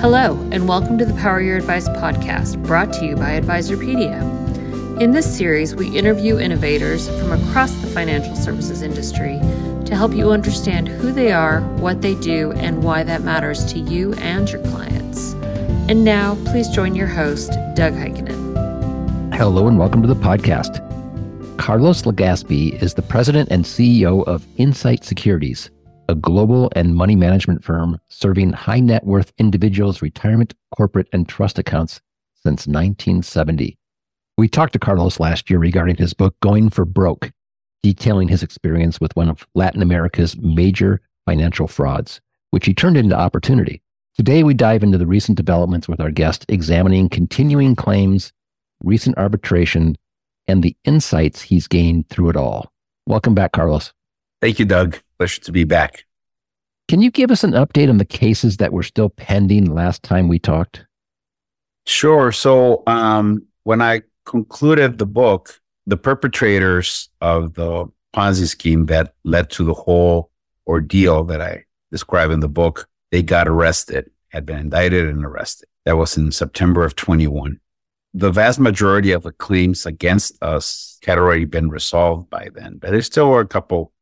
Hello, and welcome to the Power Your Advice podcast, brought to you by Advisorpedia. In this series, we interview innovators from across the financial services industry to help you understand who they are, what they do, and why that matters to you and your clients. And now, please join your host, Doug Heikkinen. Hello, and welcome to the podcast. Carlos Legaspy is the president and CEO of Insight Securities, a global and money management firm serving high net worth individuals' retirement, corporate, and trust accounts since 1970. We talked to Carlos last year regarding his book, Going for Broke, detailing his experience with one of Latin America's major financial frauds, which he turned into opportunity. Today, we dive into the recent developments with our guest, examining continuing claims, recent arbitration, and the insights he's gained through it all. Welcome back, Carlos. Thank you, Doug. Pleasure to be back. Can you give us an update on the cases that were still pending last time we talked? Sure. So, um, when I concluded the book, the perpetrators of the Ponzi scheme that led to the whole ordeal that I describe in the book, they got arrested, had been indicted and arrested. That was in September of 21 the vast majority of the claims against us had already been resolved by then, but there still were a couple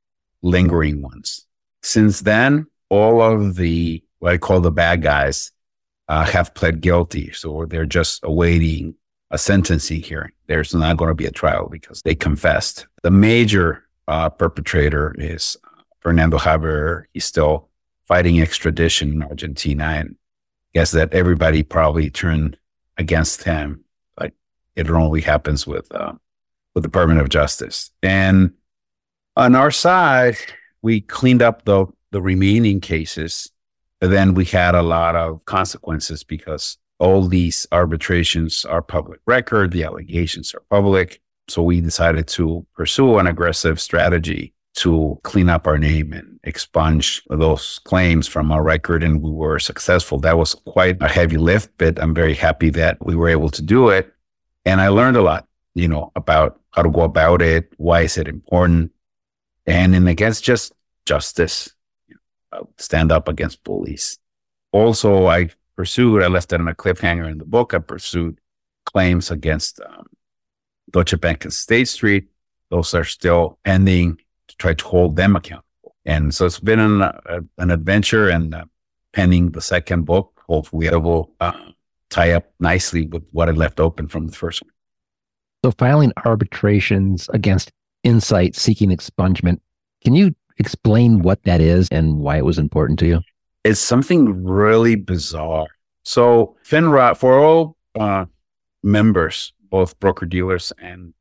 lingering ones. Since then, all of the what I call the bad guys uh, have pled guilty, so they're just awaiting a sentencing hearing. There's not going to be a trial because they confessed. The major uh, perpetrator is Fernando Haber. He's still fighting extradition in Argentina, and I guess that everybody probably turned against him Like it only happens with uh, the Department of Justice. And on our side, we cleaned up the the remaining cases, but then we had a lot of consequences because all these arbitrations are public record, the allegations are public. So we decided to pursue an aggressive strategy to clean up our name and expunge those claims from our record. And we were successful. That was quite a heavy lift, but I'm very happy that we were able to do it. And I learned a lot, you know, about how to go about it, why is it important, and in against just justice, stand up against bullies. Also, I pursued, I left it on a cliffhanger in the book. I pursued claims against um, Deutsche Bank and State Street. Those are still pending to try to hold them accountable. And so it's been an, uh, an adventure and uh, pending the second book. Hopefully, it will uh, tie up nicely with what I left open from the first one. So, filing arbitrations against Insight seeking expungement, can you explain what that is and why it was important to you? It's something really bizarre. So, FINRA, for all uh, members, both broker dealers and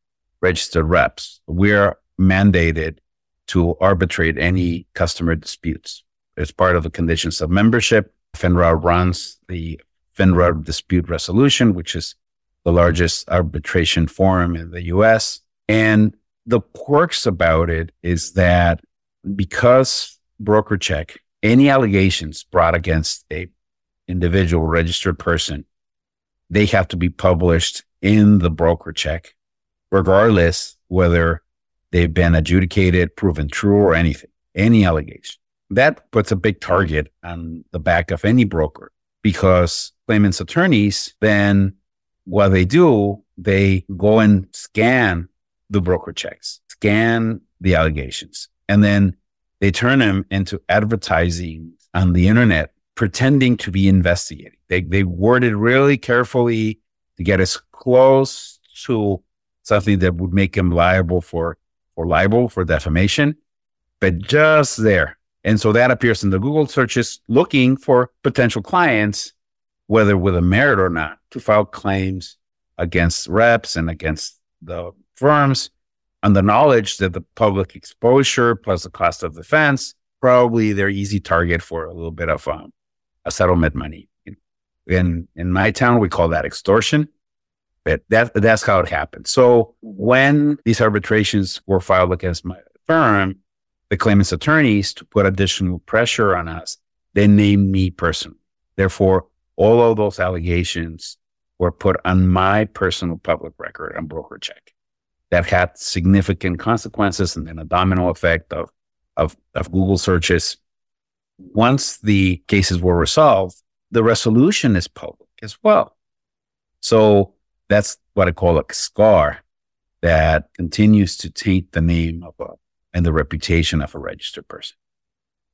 registered reps, we're mandated to arbitrate any customer disputes. It's part of the conditions of membership. FINRA runs the FINRA Dispute Resolution, which is the largest arbitration forum in the US. And the quirks about it is that because BrokerCheck, any allegations brought against a individual registered person, they have to be published in the BrokerCheck, regardless whether they've been adjudicated, proven true, or anything, any allegation. That puts a big target on the back of any broker because claimants' attorneys, then what they do, they go and scan the broker checks, scan the allegations, and then they turn them into advertising on the internet, pretending to be investigating. They, they word it really carefully to get as close to something that would make them liable for, for libel, for defamation, but just there. And so that appears in the Google searches looking for potential clients whether with a merit or not, to file claims against reps and against the firms on the knowledge that the public exposure plus the cost of defense, probably they're easy target for a little bit of um, a settlement money. In in my town, we call that extortion. But that that's how it happened. So when these arbitrations were filed against my firm, the claimant's attorneys to put additional pressure on us, they named me personally. Therefore, all of those allegations were put on my personal public record on BrokerCheck. That had significant consequences and then a domino effect of, of, of Google searches. Once the cases were resolved, the resolution is public as well. So that's what I call a scar that continues to taint the name of a and the reputation of a registered person.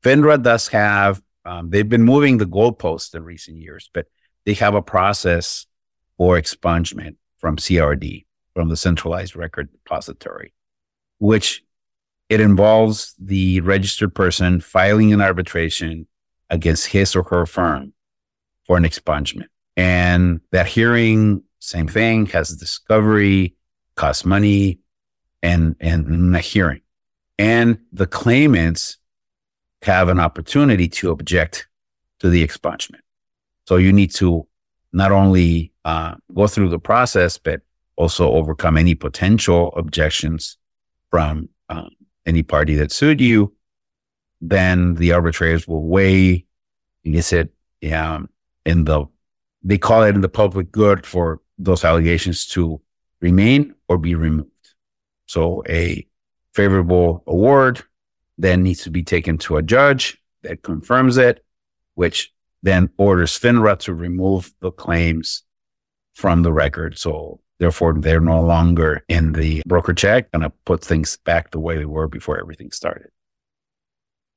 FINRA does have, um, they've been moving the goalposts in recent years, but they have a process for expungement from CRD, from the centralized record depository, which it involves the registered person filing an arbitration against his or her firm for an expungement. And that hearing, same thing, has discovery, costs money, and and a hearing. And the claimants have an opportunity to object to the expungement. So you need to not only uh, go through the process, but also overcome any potential objections from um, any party that sued you. Then the arbitrators will weigh, is it um, in the, they call it in the public good for those allegations to remain or be removed. So a favorable award then needs to be taken to a judge that confirms it, which then orders FINRA to remove the claims from the record. So therefore, they're no longer in the broker check and I put things back the way they were before everything started.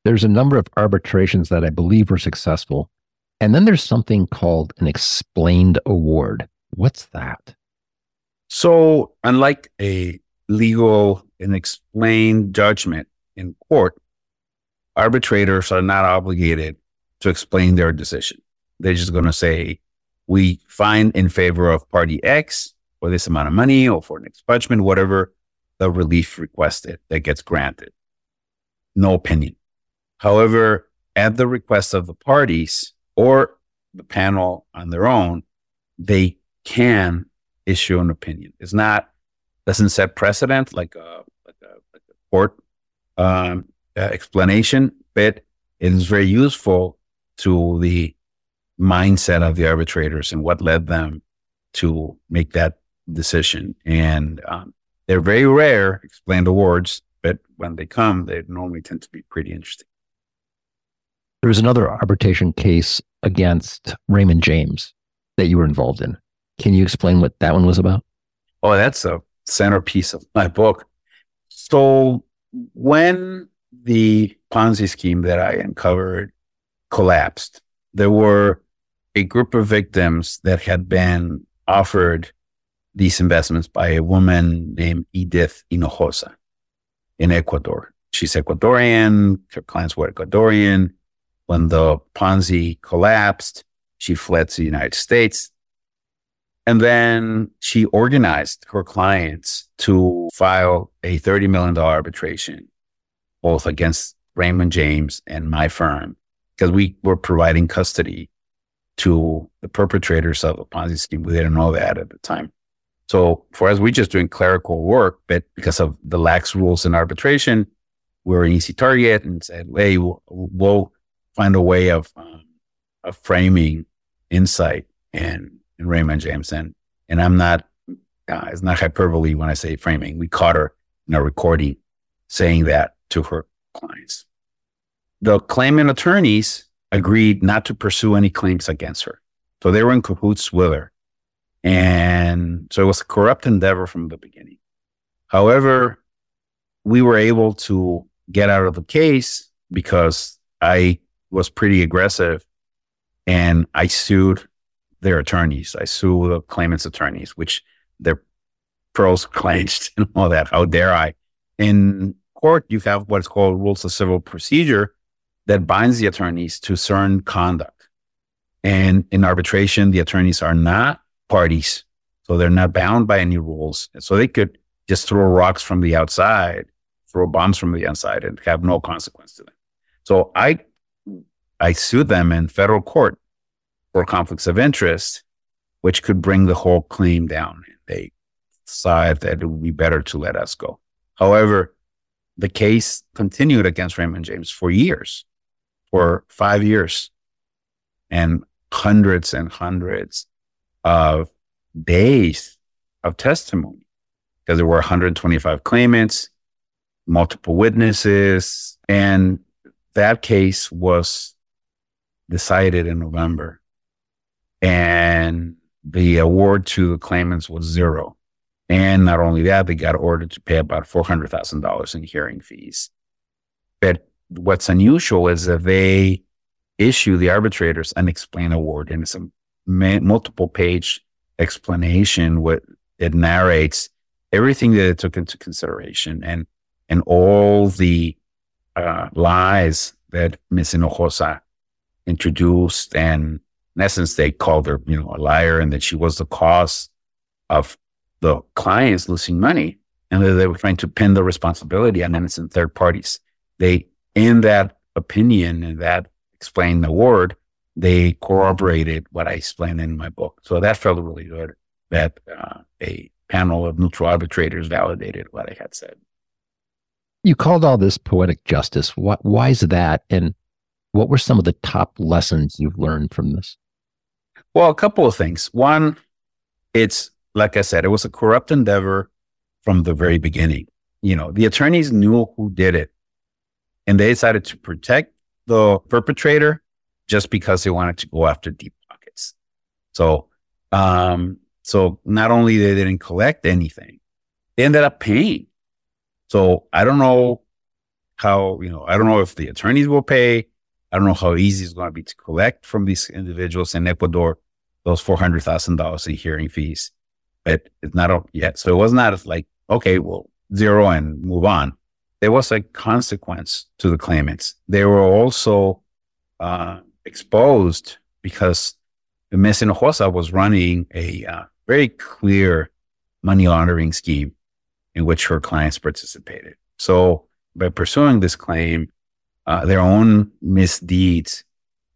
There's a number of arbitrations that I believe were successful. And then there's something called an explained award. What's that? So, unlike a legal and explained judgment in court, arbitrators are not obligated to explain their decision. They're just going to say, we find in favor of party X for this amount of money or for an expungement, whatever the relief requested that gets granted. No opinion. However, at the request of the parties or the panel on their own, they can issue an opinion. It's not doesn't set precedent like a, like a, like a court um, uh, explanation, but it is very useful to the mindset of the arbitrators and what led them to make that decision. And um, they're very rare explained awards, but when they come, they normally tend to be pretty interesting. There was another arbitration case against Raymond James that you were involved in. Can you explain what that one was about? Oh, that's a centerpiece of my book. So when the Ponzi scheme that I uncovered collapsed, there were a group of victims that had been offered these investments by a woman named Edith Hinojosa in Ecuador. She's Ecuadorian, her clients were Ecuadorian. When the Ponzi collapsed, she fled to the United States. And then she organized her clients to file a $30 million arbitration, both against Raymond James and my firm, because we were providing custody to the perpetrators of the Ponzi scheme. We didn't know that at the time. So for us, we're just doing clerical work, but because of the lax rules in arbitration, we are an easy target and said, hey, we'll, we'll find a way of, um, of framing insight and and Raymond James. And, and I'm not, uh, it's not hyperbole when I say framing. We caught her in a recording saying that to her clients. The claimant attorneys agreed not to pursue any claims against her. So they were in cahoots with her. And so it was a corrupt endeavor from the beginning. However, we were able to get out of the case because I was pretty aggressive and I sued their attorneys. I sued the claimant's attorneys, which their pros clenched and all that. How dare I? In court, you have what's called rules of civil procedure that binds the attorneys to certain conduct. And in arbitration, the attorneys are not parties. So they're not bound by any rules. So they could just throw rocks from the outside, throw bombs from the inside and have no consequence to them. So I I sued them in federal court for conflicts of interest, which could bring the whole claim down. They decided that it would be better to let us go. However, the case continued against Raymond James for years, for five years, and hundreds and hundreds of days of testimony because there were 125 claimants, multiple witnesses, and that case was decided in November and the award to the claimants was zero. And not only that, they got ordered to pay about $400,000 in hearing fees. But what's unusual is that they issue the arbitrators an explain award and it's a multiple page explanation what it narrates everything that it took into consideration and and all the uh, lies that Miss Hinojosa introduced and in essence they called her you know a liar and that she was the cause of the clients losing money and that they were trying to pin the responsibility on innocent third parties. They in that opinion and that explained award they corroborated what I explained in my book. So that felt really good that uh, a panel of neutral arbitrators validated what I had said. You called all this poetic justice. Why, why is that? And what were some of the top lessons you've learned from this? Well, a couple of things. One, it's like I said, it was a corrupt endeavor from the very beginning. You know, the attorneys knew who did it and they decided to protect the perpetrator just because they wanted to go after deep pockets. So, um, so not only they didn't collect anything, they ended up paying. So I don't know how, you know, I don't know if the attorneys will pay. I don't know how easy it's going to be to collect from these individuals in Ecuador those four hundred thousand dollars in hearing fees, but it's not yet. So it was not like okay, well, zero and move on. There was a consequence to the claimants. They were also uh, exposed because Ms. Hinojosa was running a uh, very clear money laundering scheme in which her clients participated. So by pursuing this claim, uh, their own misdeeds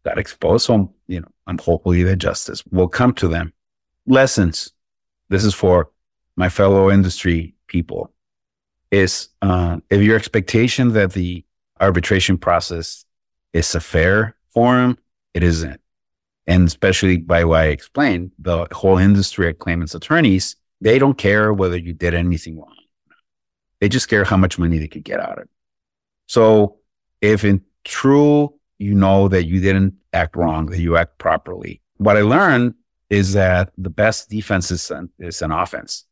got exposed. So, you know, hopefully that justice will come to them. Lessons. This is for my fellow industry people. Is uh, if your expectation that the arbitration process is a fair forum, it isn't. And especially by what I explained, the whole industry of claimants attorneys, they don't care whether you did anything wrong. They just care how much money they could get out of it. So if in true, you know that you didn't act wrong, that you act properly. What I learned is that the best defense is an, is an offense.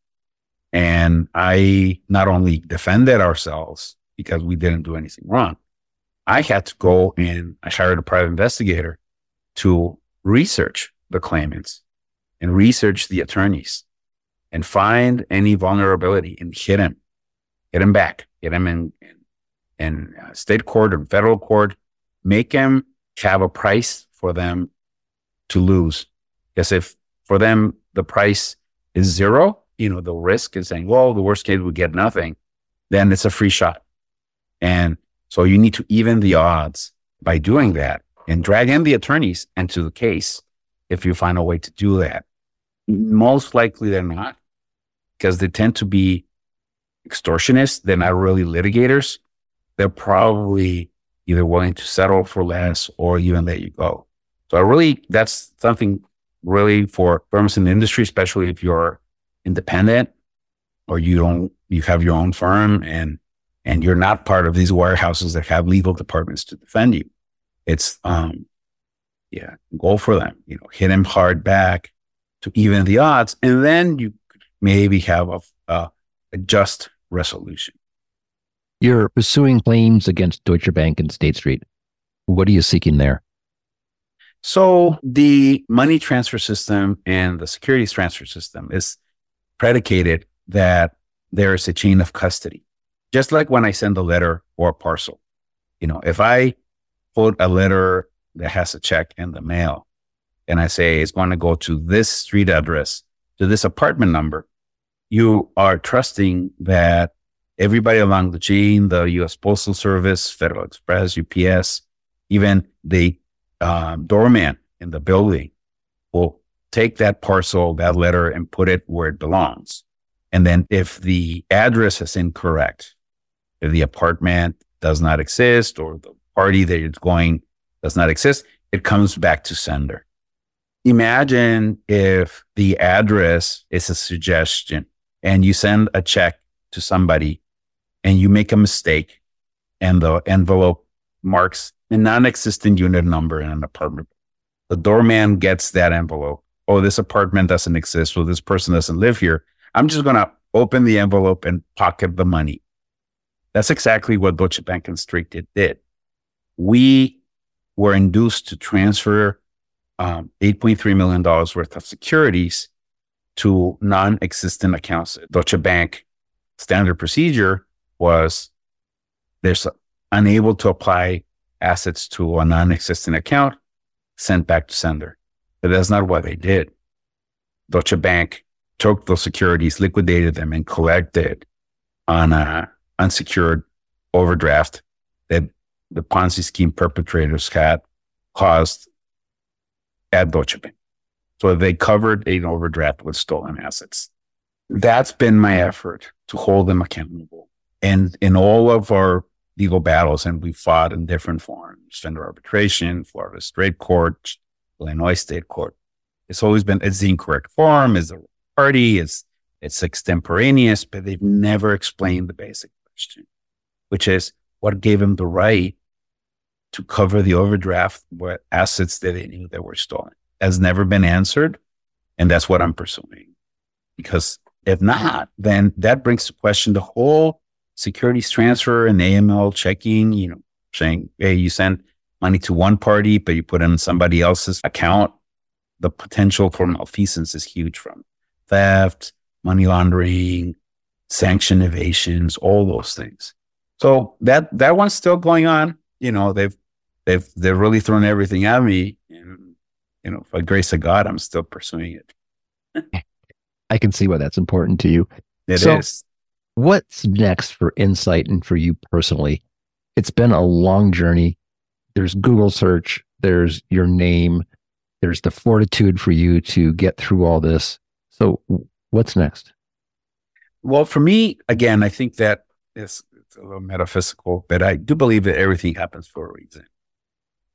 And I not only defended ourselves because we didn't do anything wrong, I had to go and I hired a private investigator to research the claimants and research the attorneys and find any vulnerability and hit him, hit him back, hit him in, in, in uh, state court and federal court, make him have a price for them to lose. Because if for them the price is zero, you know, the risk is saying, well, the worst case we get nothing, then it's a free shot. And so you need to even the odds by doing that and drag in the attorneys into the case if you find a way to do that. Most likely they're not because they tend to be extortionists. They're not really litigators. They're probably either willing to settle for less or even let you go. So I really, that's something really for firms in the industry, especially if you're independent or you don't, you have your own firm and and you're not part of these warehouses that have legal departments to defend you. It's, um, yeah, go for them, you know, hit them hard back to even the odds. And then you maybe have a, a, a just resolution. You're pursuing claims against Deutsche Bank and State Street. What are you seeking there? So the money transfer system and the securities transfer system is predicated that there is a chain of custody. Just like when I send a letter or a parcel, you know, if I put a letter that has a check in the mail and I say it's going to go to this street address, to this apartment number, you are trusting that everybody along the chain, the US Postal Service, Federal Express, UPS, even the um, doorman in the building will take that parcel, that letter, and put it where it belongs. And then if the address is incorrect, if the apartment does not exist or the party that it's going does not exist, it comes back to sender. Imagine if the address is a suggestion and you send a check to somebody and you make a mistake and the envelope marks a non existent unit number in an apartment. The doorman gets that envelope oh, this apartment doesn't exist, Well, this person doesn't live here. I'm just going to open the envelope and pocket the money. That's exactly what Deutsche Bank Street did. We were induced to transfer um, $8.3 million worth of securities to non existent accounts. Deutsche Bank standard procedure was they're unable to apply assets to a non existent account, sent back to sender. But that's not what they did. Deutsche Bank took those securities, liquidated them, and collected on a unsecured overdraft that the Ponzi scheme perpetrators had caused at Deutsche Bank. So they covered an overdraft with stolen assets. That's been my effort to hold them accountable. And in all of our legal battles, and we fought in different forms, federal arbitration, Florida State Court, Illinois State Court. It's always been, it's the incorrect form, is the party, it's, it's extemporaneous, but they've never explained the basic question, which is what gave him the right to cover the overdraft with assets that they knew that were stolen has never been answered. And that's what I'm pursuing. Because if not, then that brings to question the whole securities transfer and AML checking, you know, saying, hey, you sent money to one party, but you put it in somebody else's account. The potential for malfeasance is huge from theft, money laundering, sanction evasions, all those things. So that that one's still going on. You know, they've they've they've really thrown everything at me, and you know, by grace of God, I'm still pursuing it. I can see why that's important to you. It so, is. What's next for Insight and for you personally? It's been a long journey. There's Google search, there's your name, there's the fortitude for you to get through all this. So, what's next? Well, for me, again, I think that it's a little metaphysical, but I do believe that everything happens for a reason.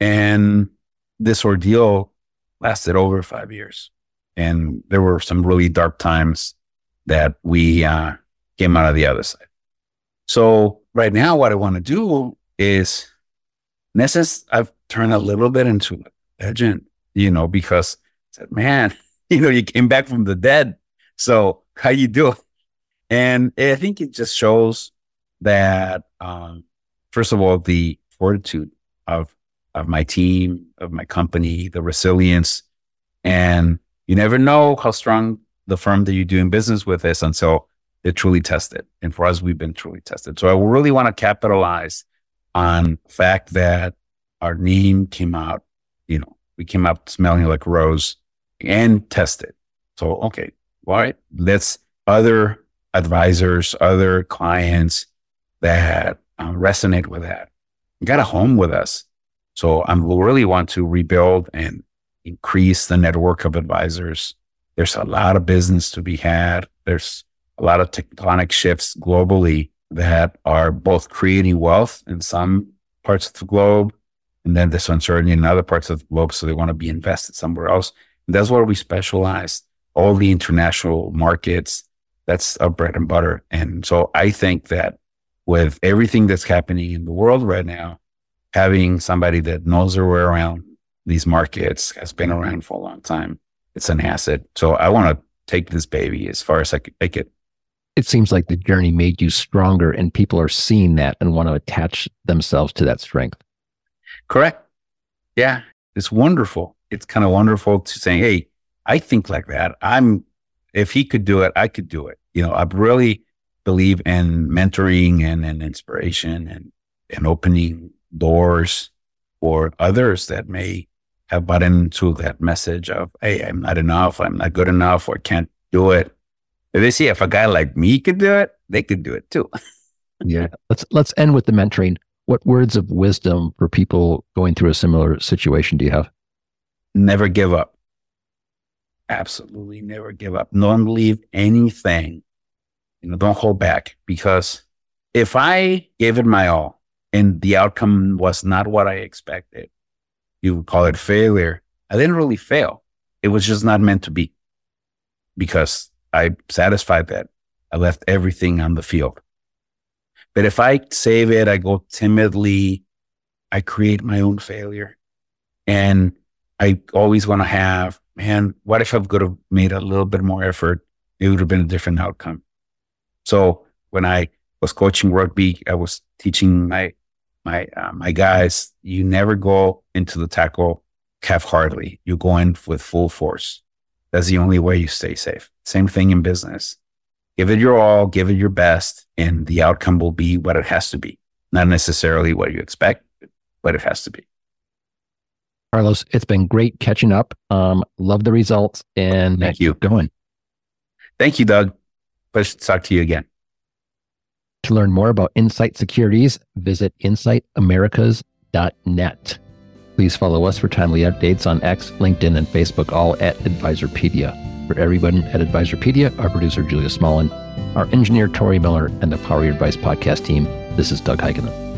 And this ordeal lasted over five years. And there were some really dark times that we uh, came out of the other side. So right now, what I want to do is, in essence, I've turned a little bit into a legend, you know, because I said, man, you know, you came back from the dead. So how you do? And I think it just shows that, um, first of all, the fortitude of of my team, of my company, the resilience. And you never know how strong the firm that you're doing business with is until they're truly tested. And for us, we've been truly tested. So I really want to capitalize on the fact that our name came out, you know, we came out smelling like rose and tested. So, okay, all right, let's other advisors, other clients that um, resonate with that got a home with us so I really want to rebuild and increase the network of advisors. There's a lot of business to be had. There's a lot of tectonic shifts globally that are both creating wealth in some parts of the globe. And then there's uncertainty in other parts of the globe. So they want to be invested somewhere else. And that's where we specialize. All the international markets, that's our bread and butter. And so I think that with everything that's happening in the world right now, having somebody that knows their way around these markets has been around for a long time. It's an asset. So I want to take this baby as far as I could take it. It seems like the journey made you stronger and people are seeing that and want to attach themselves to that strength. Correct. Yeah. It's wonderful. It's kind of wonderful to say, Hey, I think like that. I'm, if he could do it, I could do it. You know, I really believe in mentoring and, and inspiration and, and opening doors for others that may have bought into that message of, hey, I'm not enough, I'm not good enough, or can't do it. If they see if a guy like me could do it, they could do it too. yeah. Let's let's end with the mentoring. What words of wisdom for people going through a similar situation do you have? Never give up. Absolutely never give up. Don't leave anything. You know, don't hold back because if I gave it my all, and the outcome was not what I expected. You would call it failure. I didn't really fail. It was just not meant to be because I satisfied that I left everything on the field. But if I save it, I go timidly, I create my own failure. And I always want to have man, what if I could have made a little bit more effort? It would have been a different outcome. So when I was coaching rugby, I was teaching my my uh, my guys. You never go into the tackle half-heartedly. You go in with full force. That's the only way you stay safe. Same thing in business. Give it your all, give it your best, and the outcome will be what it has to be. Not necessarily what you expect, but it has to be. Carlos, it's been great catching up. Um, love the results and thank you. Going. Thank you, Doug. Pleasure to talk to you again. To learn more about Insight Securities, visit insightamericas.net. Please follow us for timely updates on X, LinkedIn, and Facebook, all at Advisorpedia. For everyone at Advisorpedia, our producer, Julia Smolin, our engineer, Tori Miller, and the Power Your Advice podcast team, this is Doug Heikkinen.